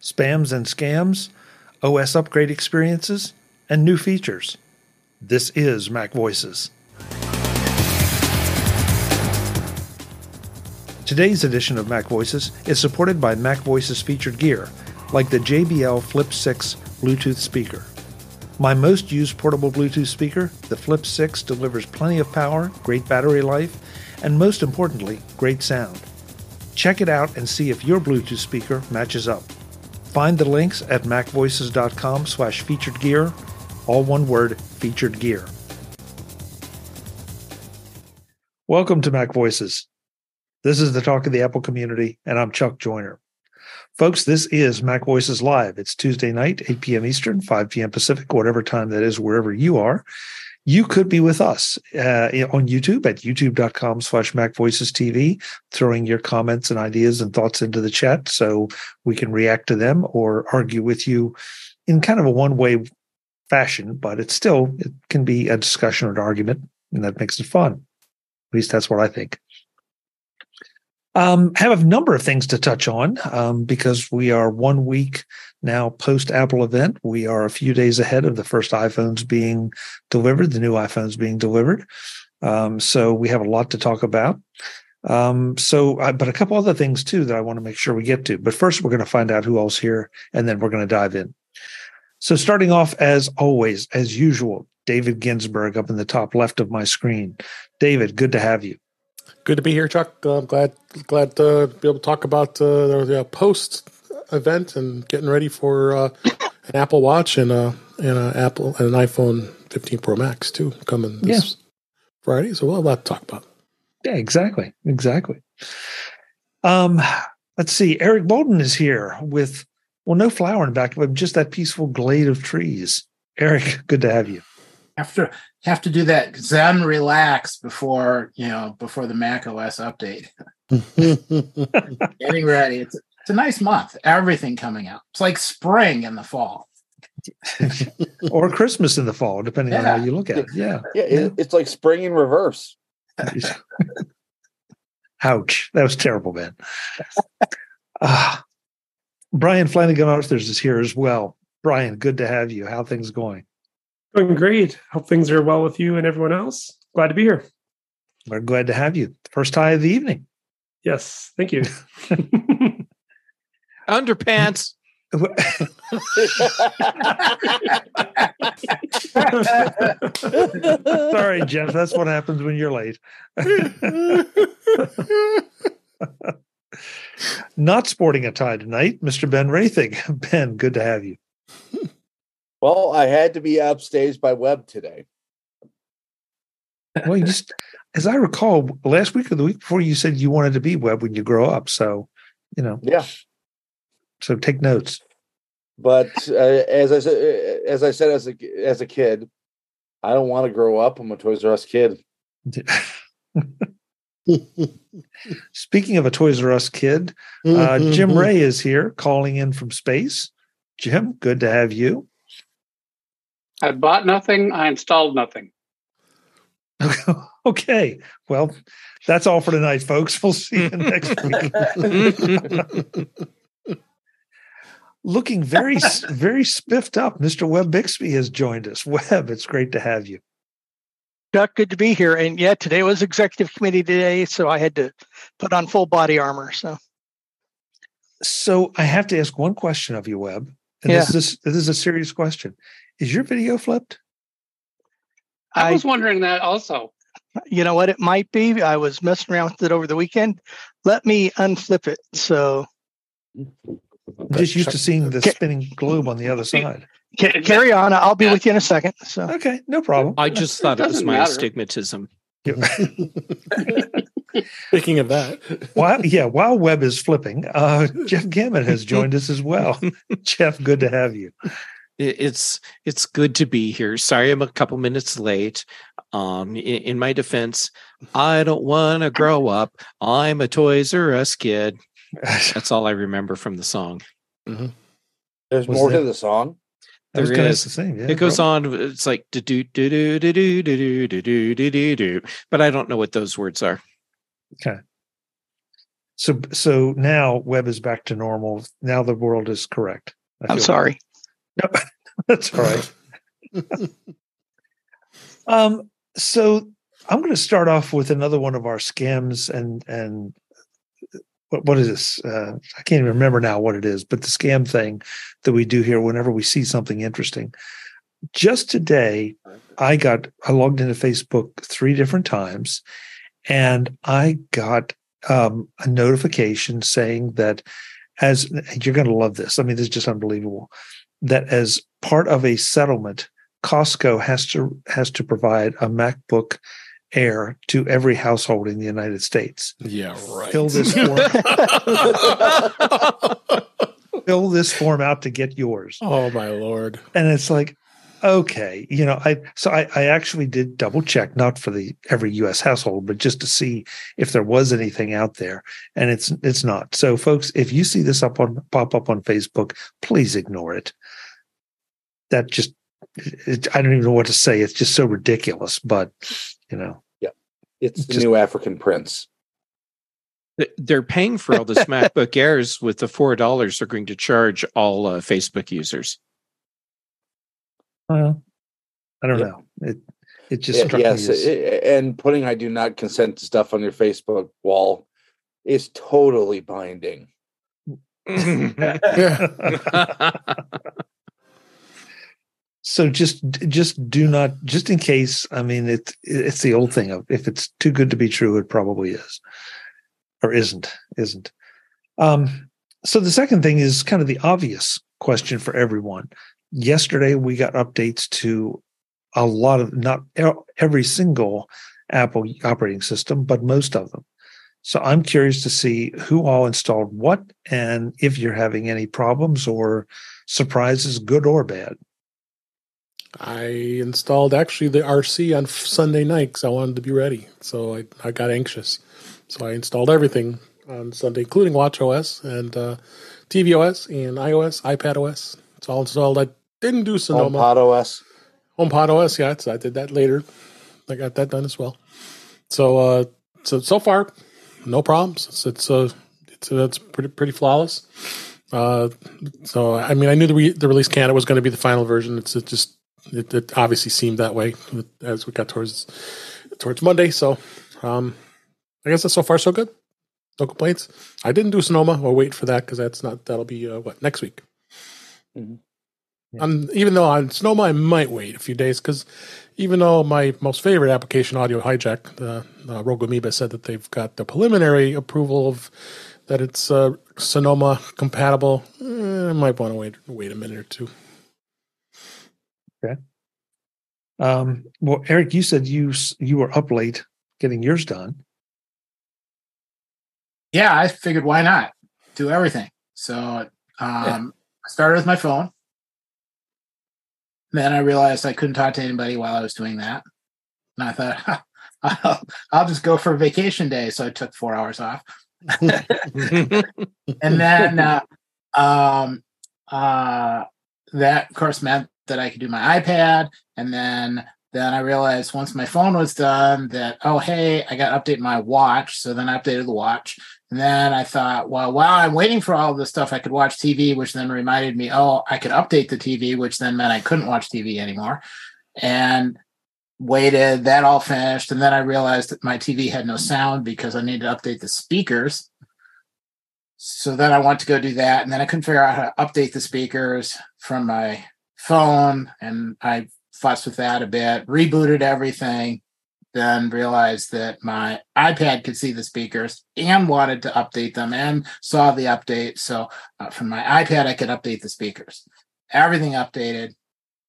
spams and scams, OS upgrade experiences, and new features. This is Mac Voices. Today's edition of Mac Voices is supported by Mac Voices featured gear, like the JBL Flip 6 Bluetooth speaker. My most used portable Bluetooth speaker, the Flip 6, delivers plenty of power, great battery life, and most importantly, great sound. Check it out and see if your Bluetooth speaker matches up. Find the links at macvoices.com slash featured gear, all one word, featured gear. Welcome to Mac Voices. This is the talk of the Apple community, and I'm Chuck Joiner. Folks, this is Mac Voices Live. It's Tuesday night, 8 p.m. Eastern, 5 p.m. Pacific, whatever time that is, wherever you are. You could be with us uh, on YouTube at youtube.com slash Mac Voices TV, throwing your comments and ideas and thoughts into the chat so we can react to them or argue with you in kind of a one way fashion, but it's still, it can be a discussion or an argument, and that makes it fun. At least that's what I think. Um, have a number of things to touch on um, because we are one week now post Apple event. We are a few days ahead of the first iPhones being delivered, the new iPhones being delivered. Um, so we have a lot to talk about. Um, so, uh, but a couple other things too that I want to make sure we get to. But first, we're going to find out who else here, and then we're going to dive in. So, starting off as always, as usual, David Ginsburg up in the top left of my screen. David, good to have you. Good to be here, Chuck. Uh, I'm glad glad to be able to talk about uh, the post event and getting ready for uh, an Apple Watch and a and an Apple and an iPhone 15 Pro Max too coming this yeah. Friday. So we'll have a lot to talk about. Yeah, exactly, exactly. Um, let's see. Eric Bolden is here with well, no flower in the back of him, just that peaceful glade of trees. Eric, good to have you have to have to do that zen relax before you know before the mac os update getting ready it's, it's a nice month everything coming out it's like spring in the fall or christmas in the fall depending yeah. on how you look at it yeah yeah, yeah. it's like spring in reverse ouch that was terrible man uh, brian flanigan arthurs is here as well brian good to have you how things going Doing great. Hope things are well with you and everyone else. Glad to be here. We're glad to have you. First tie of the evening. Yes, thank you. Underpants. Sorry, Jeff. That's what happens when you're late. Not sporting a tie tonight, Mr. Ben Roethig. Ben, good to have you. Well, I had to be upstaged by Web today. Well, you just, as I recall, last week or the week before, you said you wanted to be Web when you grow up. So, you know, yeah. So take notes. But uh, as I said, as I said as a as a kid, I don't want to grow up. I'm a Toys R Us kid. Speaking of a Toys R Us kid, uh, Jim Rea is here calling in from space. Jim, good to have you. I bought nothing. I installed nothing. okay. Well, that's all for tonight, folks. We'll see you next week. Looking very, very spiffed up, Mr. Web Bixby has joined us. Web, it's great to have you. Chuck, good to be here. And yeah, today was executive committee today, so I had to put on full body armor. So, so I have to ask one question of you, Web. And yeah. this is this is a serious question. Is your video flipped? I, I was wondering that also. You know what? It might be. I was messing around with it over the weekend. Let me unflip it. So I'm just used to seeing the spinning globe on the other side. Carry on. I'll be with you in a second. So okay, no problem. I just thought it, it was my matter. astigmatism. Speaking of that, while yeah, while Web is flipping, uh, Jeff Gamet has joined us as well. Jeff, good to have you it's it's good to be here. Sorry, I'm a couple minutes late. Um, in, in my defense, I don't want to grow up. I'm a Toys R Us kid. That's all I remember from the song. Mm-hmm. There's Was more there, to the song. There is. The same, yeah, it goes on. It's like do do do do do do do do do do do do. But I don't know what those words are. Okay. So so now web is back to normal. Now the world is correct. I I'm feel- sorry. Yep. That's all right. um, so I'm going to start off with another one of our scams and and what what is this? Uh, I can't even remember now what it is, but the scam thing that we do here whenever we see something interesting. Just today, I got I logged into Facebook three different times, and I got um, a notification saying that as you're going to love this. I mean, this is just unbelievable. That as part of a settlement, Costco has to has to provide a MacBook Air to every household in the United States. Yeah, right. Fill this form. fill this form out to get yours. oh my lord. And it's like, okay, you know, I so I, I actually did double check, not for the every US household, but just to see if there was anything out there. And it's it's not. So folks, if you see this up on pop up on Facebook, please ignore it. That just it, I don't even know what to say. It's just so ridiculous, but you know, Yeah. It's the Just- new African prince. They're paying for all this MacBook Airs with the four dollars they're going to charge all uh, Facebook users. well, I don't Yep. know. It it just Yeah, struck yes, me as, i- and putting "I do not consent" to stuff on your Facebook wall is totally binding. so just just do not just in case i mean it it's the old thing of if it's too good to be true it probably is or isn't isn't. Um so the second thing is kind of the obvious question for everyone. Yesterday we got updates to a lot of not every single apple operating system but most of them. So i'm curious to see who all installed what and if you're having any problems or surprises good or bad I installed actually the RC on Sunday night because I wanted to be ready. So I, I got anxious. So I installed everything on Sunday, including WatchOS and uh, tvOS and iOS, iPad OS. It's all installed. I didn't do Sonoma. HomePod OS. HomePod OS, yeah, it's, I did that later. I got that done as well. So, uh, so so far, no problems. It's it's uh, it's, uh, it's pretty pretty flawless. Uh, so I mean, I knew the re- the release candidate was going to be the final version. It's it just it, it obviously seemed that way as we got towards towards Monday. So, um, I guess that's so far so good. No complaints. I didn't do Sonoma. We'll wait for that because that's not that'll be uh, what next week. Mhm. Um, even though on Sonoma, I might wait a few days because even though my most favorite application, Audio Hijack, the uh, Rogue Amoeba said that they've got the preliminary approval of that it's uh, Sonoma compatible. Eh, I might want to wait wait a minute or two. Um, well, Eric, you said you you were up late getting yours done. yeah, I figured why not do everything. So um, I started with my phone. Then I realized I couldn't talk to anybody while I was doing that, and I thought I'll, I'll just go for a vacation day. So I took four hours off, and then uh, um, uh, that of course meant that I could do my iPad, and then then I realized once my phone was done that oh hey I got to update my watch, so then I updated the watch, and then I thought well while I'm waiting for all this stuff I could watch TV, which then reminded me oh I could update the TV, which then meant I couldn't watch TV anymore, and waited that all finished, and then I realized that my TV had no sound because I needed to update the speakers. So then I went to go do that, and then I couldn't figure out how to update the speakers from my phone, and I fussed with that a bit, rebooted everything, then realized that my iPad could see the speakers and wanted to update them and saw the update. So uh, from my iPad, I could update the speakers. Everything updated.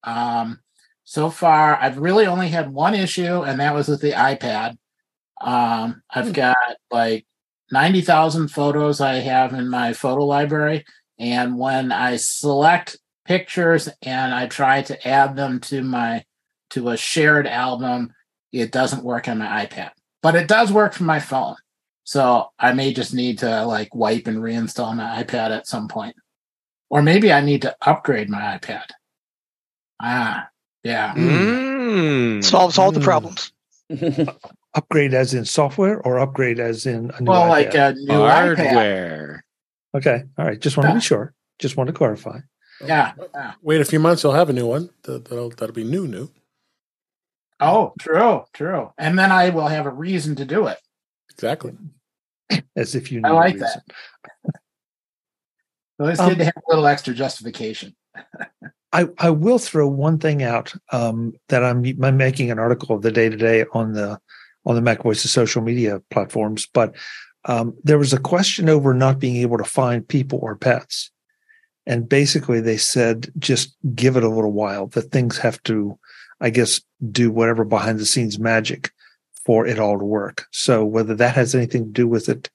Um, so far, I've really only had one issue, and that was with the iPad. Um, I've got like 90,000 photos I have in my photo library. And when I select pictures and I try to add them to my to a shared album, it doesn't work on my iPad. But it does work for my phone. So I may just need to like wipe and reinstall my iPad at some point. Or maybe I need to upgrade my iPad. Ah, yeah. Mm. Solves all the Mm. problems. upgrade as in software or upgrade as in a new Well, iPad? like a new iPad. Hardware. okay, all right. Just want to be sure. Just want to clarify. Yeah. yeah. Wait a few months, you'll have a new one. That- That'll that'll be new, new. Oh, true, true. And then I will have a reason to do it. Exactly. As if you I like reason. So it's Um, good to have a little extra justification. I, I will throw one thing out um, that I'm, I'm making an article of the day today on the on the Mac Voices social media platforms, but um, there was a question over not being able to find people or pets, and basically they said just give it a little while. The things have to, I guess, do whatever behind the scenes magic for it all to work. So whether that has anything to do with it,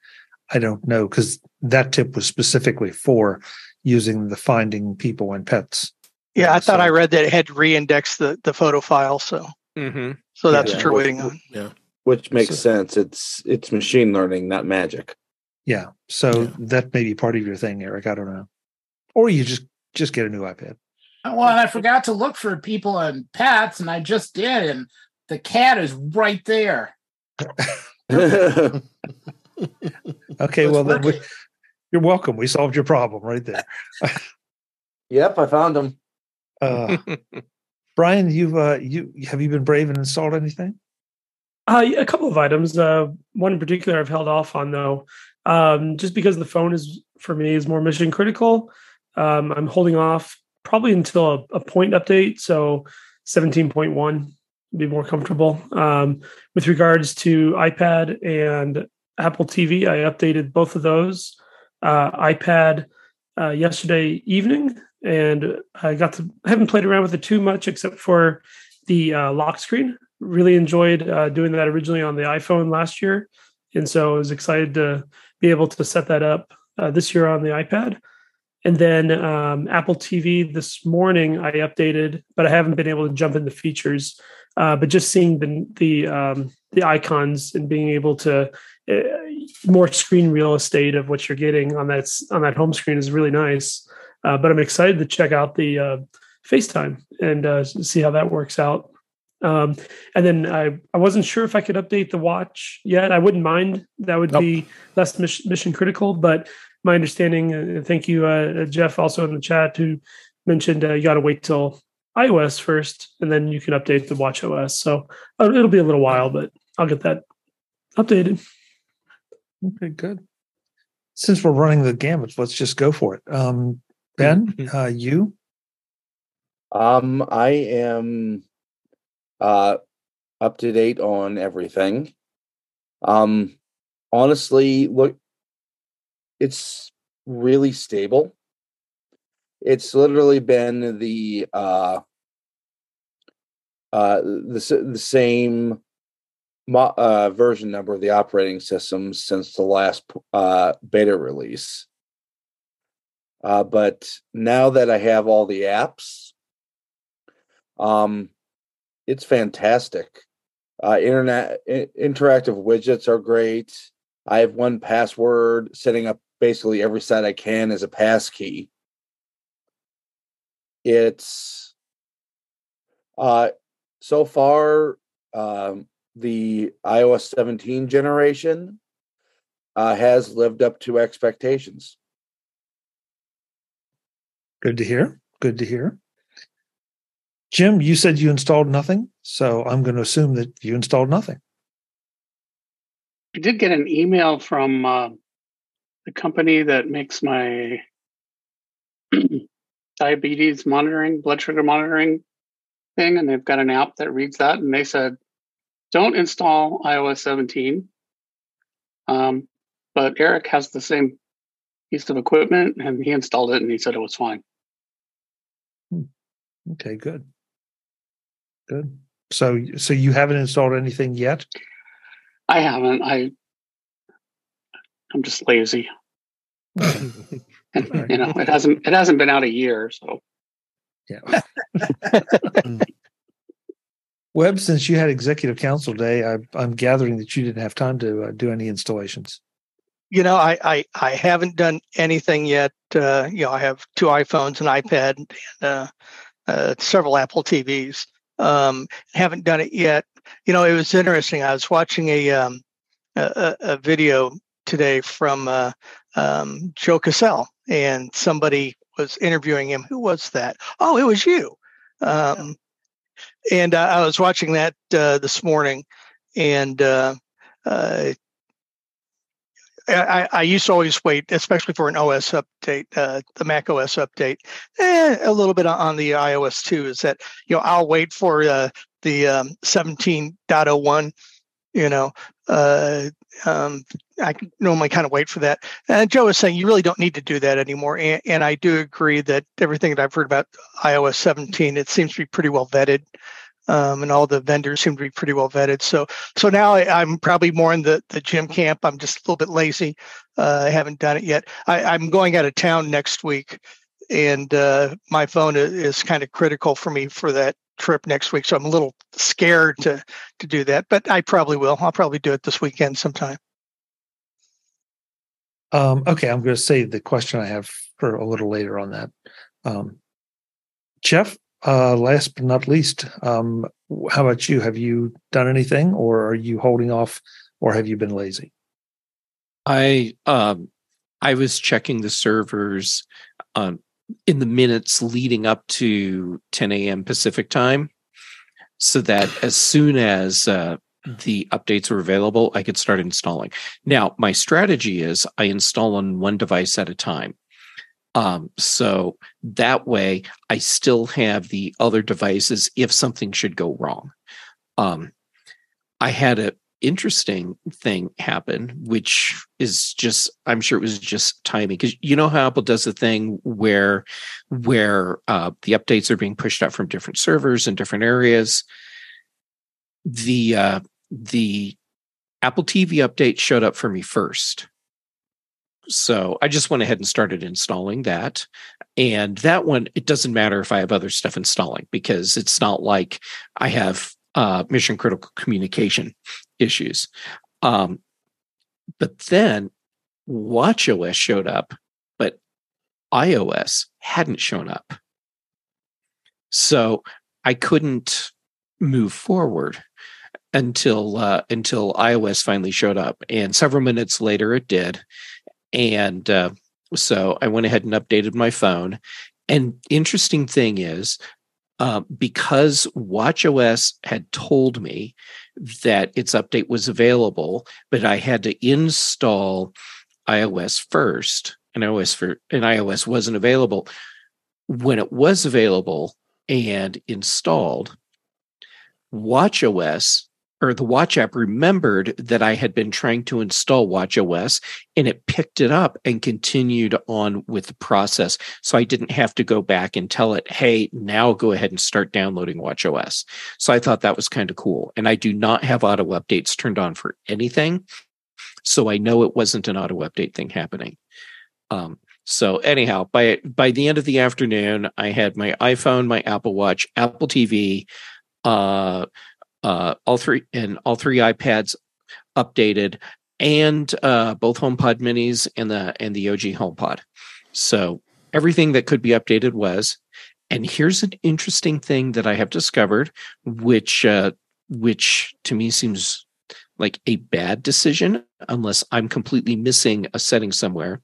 I don't know because that tip was specifically for using the finding people and pets. Yeah, I thought So- I read that it had re-indexed the, the photo file, so Mm-hmm. so that's true. Yeah. what you're waiting on. which makes So- sense. It's it's machine learning, not magic. Yeah. So Yeah. that may be part of your thing, Eric. I don't know. Or you just just get a new iPad. Well, and I forgot to look for people and pets, and I just did, and the cat is right there. Okay, It's well then we, you're welcome. We solved your problem right there. yep, I found him. Uh, Brian, you've uh, you have you been brave and installed anything? Uh, a couple of items. Uh, one in particular I've held off on though, um, just because the phone is for me is more mission critical. Um, I'm holding off probably until a, a point update, so 17.1 be more comfortable. Um, with regards to iPad and Apple TV, I updated both of those. Uh, iPad uh, yesterday evening, and I got to I haven't played around with it too much except for the uh, lock screen. Really enjoyed uh, doing that originally on the iPhone last year, and so I was excited to be able to set that up uh, this year on the iPad. And then um, Apple TV this morning I updated, but I haven't been able to jump in the features. Uh, but just seeing the the um, the icons and being able to uh, more screen real estate of what you're getting on that on that home screen is really nice. Uh, but I'm excited to check out the uh, FaceTime and uh, see how that works out. Um, and then I, I wasn't sure if I could update the watch yet. I wouldn't mind. That would Nope. be less mis- mission critical. But my understanding, uh, thank you, uh, Jeff, also in the chat, who mentioned uh, you got to wait till iOS first, and then you can update the Watch OS. So uh, it'll be a little while, but I'll get that updated. Okay, good. Since we're running the gamut, let's just go for it. Um, ben, uh, you Um, I am uh up to date on everything. Um, honestly, look, it's really stable. It's literally been the uh uh the the same mo- uh version number of the operating system since the last uh beta release. Uh, but now that I have all the apps, um, it's fantastic. Uh, internet i- interactive widgets are great. I have one password setting up basically every site I can as a pass key. It's uh so far um the iOS 17 generation uh, has lived up to expectations. good to hear. Good to hear. Jim, you said you installed nothing, so I'm going to assume that you installed nothing. I did get an email from uh, the company that makes my diabetes monitoring, blood sugar monitoring thing, and they've got an app that reads that. And they said, don't install iOS 17. Um, but Eric has the same piece of equipment, and he installed it, and he said it was fine. Okay, good. Good. So, so you haven't installed anything yet? I haven't. I I'm just lazy. And, you know, it hasn't it hasn't been out a year, so Yeah. Web, since you had executive council day, I, I'm gathering that you didn't have time to uh, do any installations. You know, I I, I haven't done anything yet. Uh, you know, I have two iPhones, an iPad, and uh, uh, several Apple TVs. Um, haven't done it yet. You know, it was interesting. I was watching a um, a, a, video today from uh, um, Joe Kissell, and somebody was interviewing him. Who was that? Oh, it was you. Um, and uh, I was watching that uh, this morning, and uh, uh, I, I, used to always wait, especially for an OS update, uh, the Mac OS update, eh, a little bit on the iOS too. Is that you know I'll wait for uh, the um, 17.01, you know, uh, um, I normally kind of wait for that. And Joe is saying you really don't need to do that anymore. And, and, I do agree that everything that I've heard about iOS 17, it seems to be pretty well vetted. Um, and all the vendors seem to be pretty well vetted. So, so now I, am probably more in the, the Jim camp. I'm just a little bit lazy. Uh, I haven't done it yet. I, I'm going out of town next week, and uh, my phone is kind of critical for me for that trip next week. So I'm a little scared to to do that, but I probably will. I'll probably do it this weekend sometime. Um, okay, I'm going to save the question I have for a little later on that. Um, Jeff, uh, last but not least, um, how about you? Have you done anything, or are you holding off, or have you been lazy? I um, I was checking the servers um, in the minutes leading up to 10 a.m. Pacific time, so that as soon as uh, the updates were available, I could start installing. Now, my strategy is I install on one device at a time. Um, so that way I still have the other devices if something should go wrong. Um, I had a interesting thing happen, which is just I'm sure it was just timing because you know how Apple does the thing where where uh, the updates are being pushed out from different servers in different areas. The uh, the Apple TV update showed up for me first. So I just went ahead and started installing that. And that one, it doesn't matter if I have other stuff installing because it's not like I have uh, mission critical communication issues. Um, but then WatchOS showed up, but iOS hadn't shown up. So I couldn't move forward until uh, until iOS finally showed up, and several minutes later it did, and uh, so I went ahead and updated my phone. And interesting thing is, uh, because WatchOS had told me that its update was available, but I had to install iOS first, and iOS for and iOS wasn't available. When it was available and installed, WatchOS or the watch app remembered that I had been trying to install watchOS and it picked it up and continued on with the process. So I didn't have to go back and tell it, hey, now go ahead and start downloading watchOS. So I thought that was kind of cool. And I do not have auto updates turned on for anything. So I know it wasn't an auto update thing happening. Um, so anyhow, by by the end of the afternoon, I had my iPhone, my Apple Watch, Apple TV, uh, uh, all three and all three iPads updated, and uh, both HomePod Minis and the and the OG HomePod. So everything that could be updated was. And here's an interesting thing that I have discovered, which uh, which to me seems like a bad decision unless I'm completely missing a setting somewhere.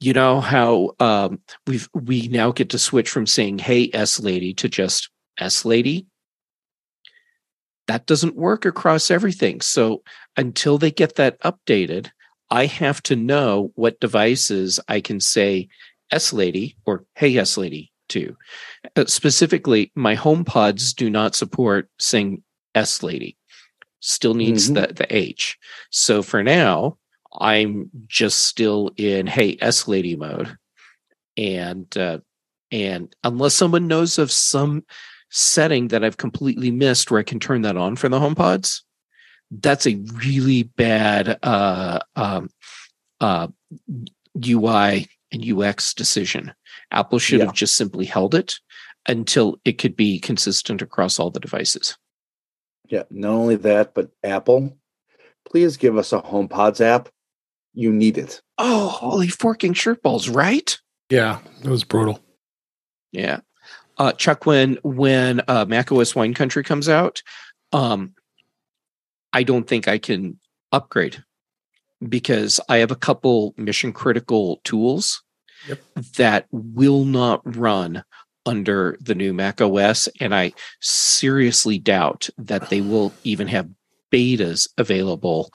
You know how um, we've we now get to switch from saying "Hey S lady" to just "S lady." That doesn't work across everything. So until they get that updated, I have to know what devices I can say S lady or Hey S lady to. Uh, specifically, my HomePods do not support saying S lady. Still needs mm-hmm. the the H. So for now, I'm just still in Hey S lady mode, and uh, and unless someone knows of some setting that I've completely missed where I can turn that on for the HomePods, that's a really bad uh, um, uh, UI and UX decision. Apple should yeah. have just simply held it until it could be consistent across all the devices. Yeah, not only that, but Apple, please give us a HomePods app. You need it. Oh, holy forking shirt balls, right? Yeah, it was brutal. Yeah. Uh, Chuck, when when uh, macOS Wine Country comes out, um, I don't think I can upgrade because I have a couple mission critical tools Yep. that will not run under the new Mac OS, and I seriously doubt that they will even have betas available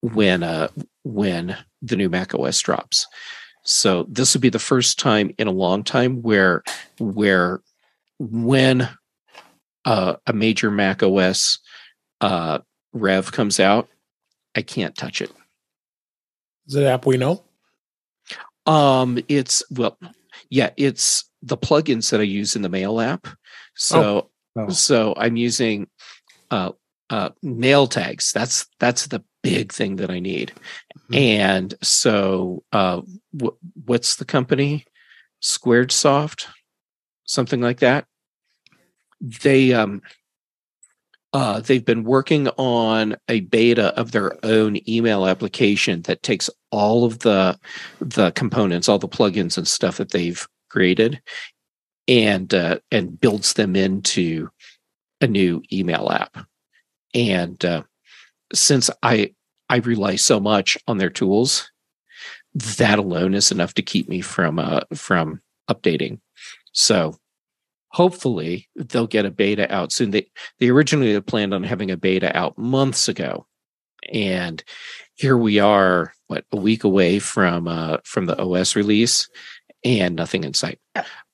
when uh, when the new Mac OS drops. So this would be the first time in a long time where where when uh, a major Mac OS uh, rev comes out, I can't touch it. Is it an app we know? Um, it's well, yeah, it's the plugins that I use in the Mail app. So, Oh. so I'm using uh, uh, MailTags. That's that's the big thing that I need. Mhm. And so, uh, wh- what's the company? Squared Soft, something like that. They um, uh, they've been working on a beta of their own email application that takes all of the the components, all the plugins and stuff that they've created, and uh, and builds them into a new email app. And uh, since I I rely so much on their tools, that alone is enough to keep me from uh, from updating. So hopefully they'll get a beta out soon. They they originally had planned on having a beta out months ago, and here we are, what a week away from uh, from the OS release, and nothing in sight.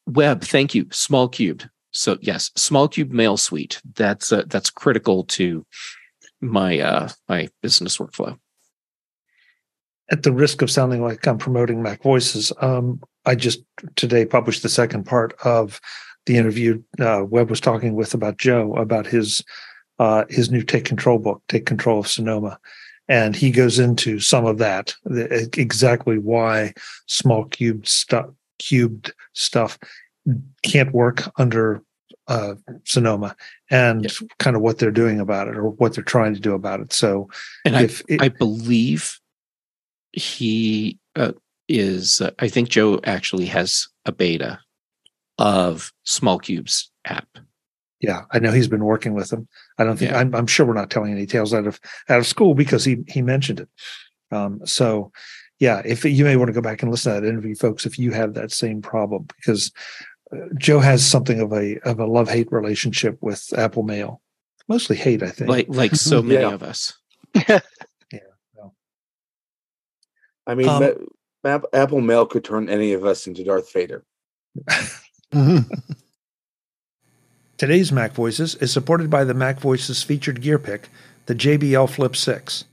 Web, thank you, Small Cubed. So yes, Small Cube Mail Suite. That's uh, that's critical to my uh, my business workflow. At the risk of sounding like I'm promoting Mac Voices, um, I just today published the second part of the interview uh, Web was talking with about Joe about his uh, his new Take Control book, Take Control of Sonoma, and he goes into some of that the, exactly why small cubed stuff cubed stuff can't work under uh, Sonoma and kind of what they're doing about it or what they're trying to do about it. So And I it, I believe he uh, is. Uh, I think Joe actually has a beta of Small Cubes app. Yeah, I know he's been working with them. I don't think Yeah. I'm, I'm sure we're not telling any tales out of out of school because he he mentioned it. Um, so, yeah, if you may want to go back and listen to that interview, folks, if you have that same problem, because uh, Joe has something of a of a love hate relationship with Apple Mail, mostly hate, I think. like like so many Yeah. of us. I mean, Um, Ma- Map- Apple Mail could turn any of us into Darth Vader. Mm-hmm. Today's Mac Voices is supported by the Mac Voices featured gear pick, the JBL Flip 6.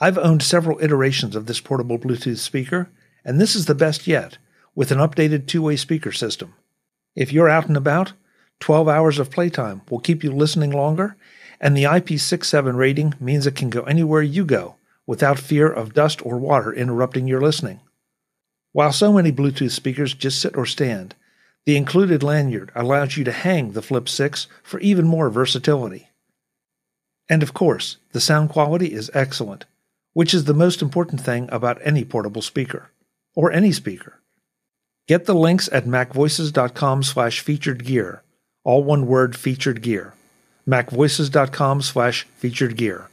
I've owned several iterations of this portable Bluetooth speaker, and this is the best yet, with an updated two way speaker system. If you're out and about, 12 hours of playtime will keep you listening longer, and the IP67 rating means it can go anywhere you go without fear of dust or water interrupting your listening. While so many Bluetooth speakers just sit or stand, the included lanyard allows you to hang the Flip 6 for even more versatility. And of course, the sound quality is excellent, which is the most important thing about any portable speaker, or any speaker. Get the links at macvoices.com slash featured gear, all one word featured gear. macvoices.com slash featured gear.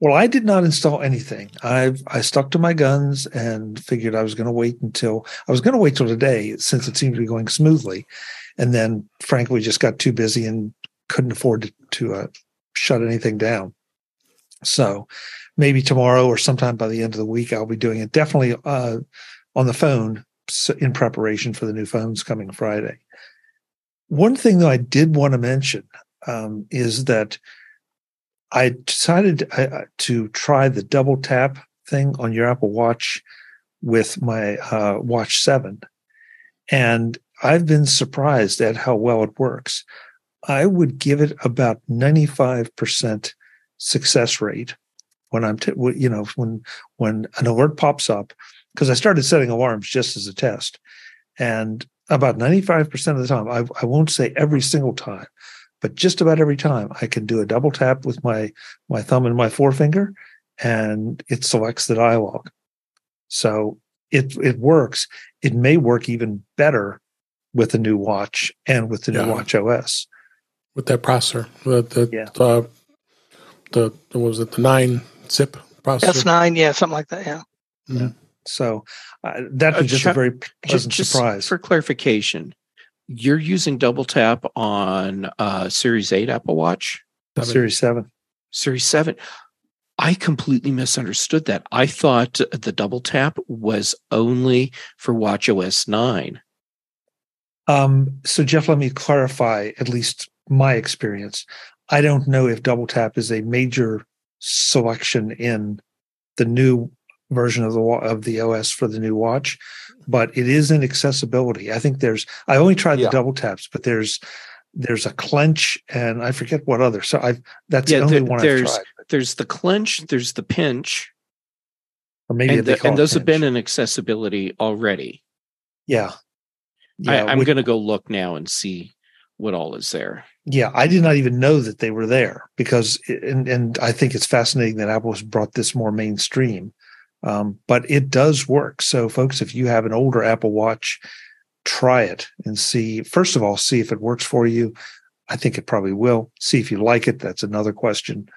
Well, I did not install anything. I I stuck to my guns and figured I was going to wait until I was going to wait till today since it seemed to be going smoothly, and then frankly just got too busy and couldn't afford to, to uh, shut anything down. So maybe tomorrow or sometime by the end of the week I'll be doing it. Definitely uh, on the phone in preparation for the new phones coming Friday. One thing that I did want to mention um, is that I decided uh, to try the double tap thing on your Apple Watch with my uh, Watch 7. And I've been surprised at how well it works. I would give it about 95% success rate when I'm, t- you know, when, when an alert pops up, because I started setting alarms just as a test. And about 95% of the time, I, I won't say every single time, but just about every time I can do a double tap with my my thumb and my forefinger, and it selects the dialogue. So it it works. It may work even better with the new watch and with the new Yeah. watch OS. with that processor. The the Yeah. uh, the what was it the nine zip processor? S9, yeah, something like that. Yeah. So uh, that Uh, was just Chuck, a very Ju- pleasant just surprise. for clarification, you're using double tap on uh, Series 8 Apple Watch, Seven. Series seven. Series 7. I completely misunderstood that. I thought the double tap was only for Watch OS 9. Um, so Jeff, let me clarify at least my experience. I don't know if double tap is a major selection in the new version of the of the OS for the new watch, but it is in accessibility. I think there's I only tried Yeah. the double taps, but there's there's a clench and I forget what other. So I've that's Yeah, the only there- one I've there's- tried. There's the clench, there's the pinch, Or maybe and, they the- and those have been pinch. in accessibility already. yeah. I, Yeah, I'm which- going to go look now and see what all is there. Yeah, I did not even know that they were there because, and and I think it's fascinating that Apple has brought this more mainstream. Um, but it does work. So, folks, if you have an older Apple Watch, try it and see. First of all, see if it works for you. I think it probably will. See if you like it. That's another question.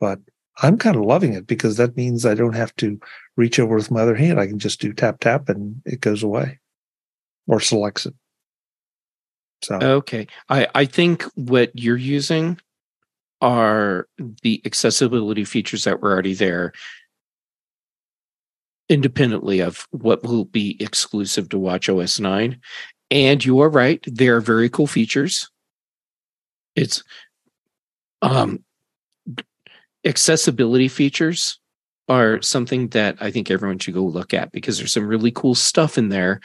But I'm kind of loving it because that means I don't have to reach over with my other hand. I can just do tap tap and it goes away or selects it. So Okay. I, I think what you're using are the accessibility features that were already there, independently of what will be exclusive to Watch OS 9. And you are right, there are very cool features. It's um accessibility features are something that I think everyone should go look at because there's some really cool stuff in there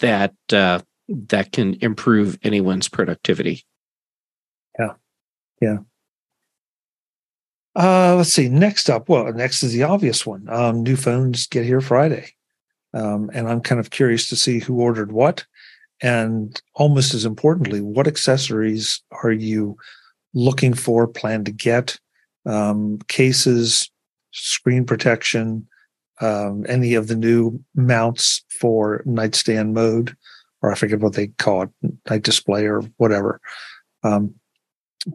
that uh, that can improve anyone's productivity. Uh, let's see. Next up, well, next is the obvious one. Um, new phones get here Friday, um, and I'm kind of curious to see who ordered what, and almost as importantly, what accessories are you looking for, plan to get, um, cases, screen protection, um, any of the new mounts for nightstand mode, or I forget what they call it, night display or whatever. Um,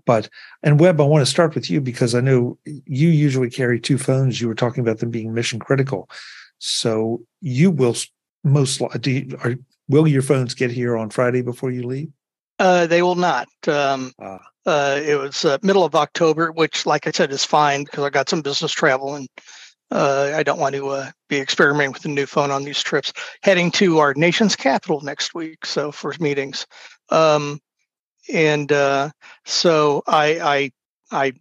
but and Web, I want to start with you because I know you usually carry two phones. You were talking about them being mission critical, so you will most li- do you, are, will your phones get here on Friday before you leave? Uh, they will not. Um, Ah. uh, it was uh, middle of October, which, like I said, is fine because I got some business travel and uh, I don't want to uh, be experimenting with a new phone on these trips. Heading to our nation's capital next week, so for meetings, um, and uh, so I, I I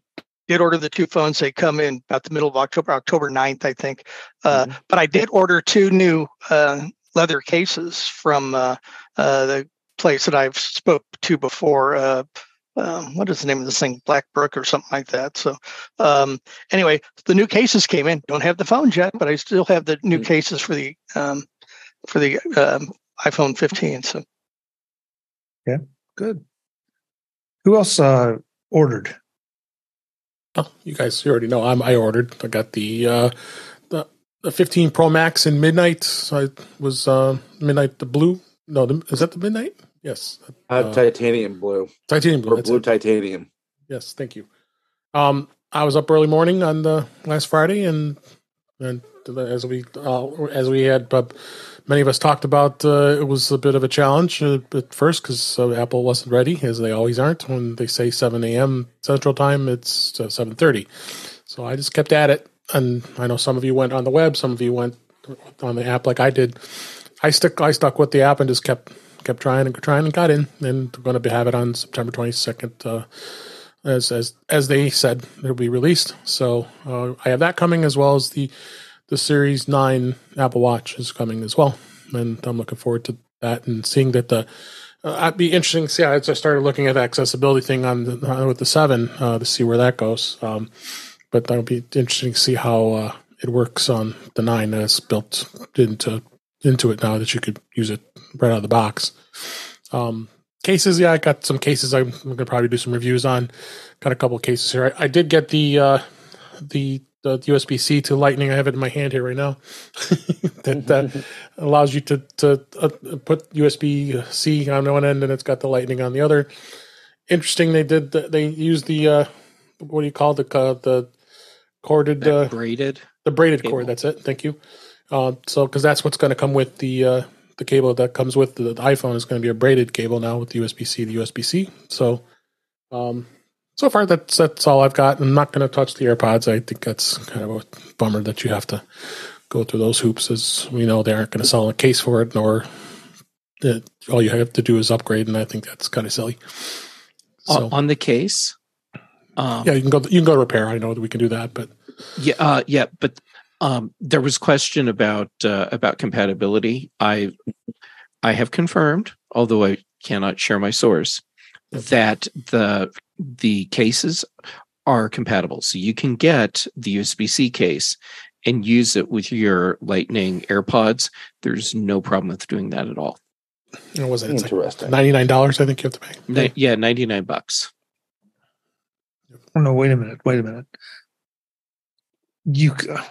did order the two phones. They come in about the middle of October, October 9th, I think. Uh, But I did order two new uh, leather cases from uh, uh, the place that I've spoke to before. Uh, um, what is the name of this thing? Blackbrook or something like that. So um, anyway, the new cases came in. Don't have the phones yet, but I still have the new Mm. cases for the um, for the um, iPhone 15. So yeah, Good. Who else uh, ordered? Oh, you guys you already know. I'm, I ordered. I got the uh, the the 15 Pro Max in midnight. So I was uh, midnight the blue. No, the, is that the midnight? Yes, Uh, Uh, titanium blue titanium blue. or blue it. titanium. Yes, thank you. Um, I was up early morning on the last Friday, and and as we uh, as we had uh, many of us talked about, uh, it was a bit of a challenge uh, at first because uh, Apple wasn't ready, as they always aren't. When they say seven a.m. Central Time, it's uh, seven thirty. So I just kept at it, and I know some of you went on the web, some of you went on the app like I did. I stuck I stuck with the app and just kept kept trying and trying and got in, and we're going to have it on September twenty second. Uh, as as as they said it'll be released. So uh, I have that coming as well as the the Series Nine Apple Watch is coming as well, and I'm looking forward to that and seeing that the. Uh, I'd be interesting to see. I I started looking at the accessibility thing on the, uh, with the seven uh, to see where that goes. Um, but that'll be interesting to see how uh, it works on the nine that's built into into it now that you could use it right out of the box. Um, cases, yeah, I got some cases. I'm, I'm gonna probably do some reviews on. Got a couple of cases here. I, I did get the uh, the the USB C to Lightning. I have it in my hand here right now. that that allows you to to uh, put USB C on one end and it's got the Lightning on the other. Interesting. They did. The, they used the uh, what do you call the uh, the corded uh, braided. the braided cable. cord. That's it. Thank you. Uh, so because that's what's going to come with the uh, the cable that comes with the, the iPhone is going to be a braided cable now with the USB C to USB C. So um, so far that's that's all I've got. I'm not going to touch the AirPods. I think that's kind of a bummer that you have to go through those hoops, as we know they aren't going to sell a case for it, nor that all you have to do is upgrade, and I think that's kind of silly. So On- on the case. Um, yeah, you can go you can go to repair. I know that we can do that, but Yeah, uh, yeah, but um, there was question about uh, about compatibility. I I have confirmed, although I cannot share my source, that the the cases are compatible. So you can get the USB C case and use it with your Lightning AirPods. There's no problem with doing that at all. you know, was it it's like Interesting. ninety nine dollars? I think you have to pay. Ni- yeah, ninety nine bucks. Oh, no, wait a minute. Wait a minute. You, uh,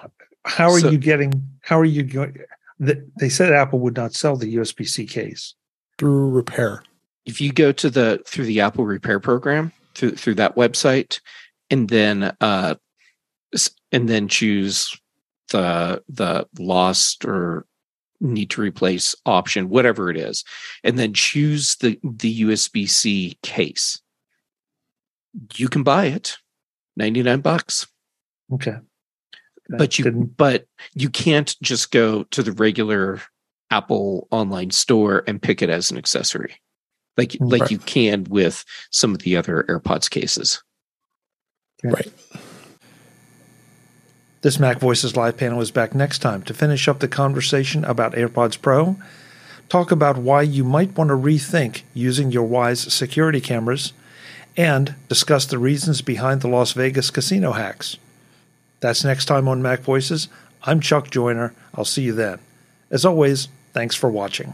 how are So- you getting? How are you going? They said Apple would not sell the USB C case. through repair. if you go to the through the Apple Repair Program through through that website, and then uh, and then choose the the lost or need to replace option, whatever it is, and then choose the the USB C case. You can buy it, ninety nine bucks, Okay, but you Didn't- but you can't just go to the regular Apple online store and pick it as an accessory, like like Right. you can with some of the other AirPods cases. Right. This Mac Voices Live panel is back next time to finish up the conversation about AirPods Pro, talk about why you might want to rethink using your Wyze security cameras, and discuss the reasons behind the Las Vegas casino hacks. That's next time on Mac Voices. I'm Chuck Joiner. I'll see you then. As always, thanks for watching.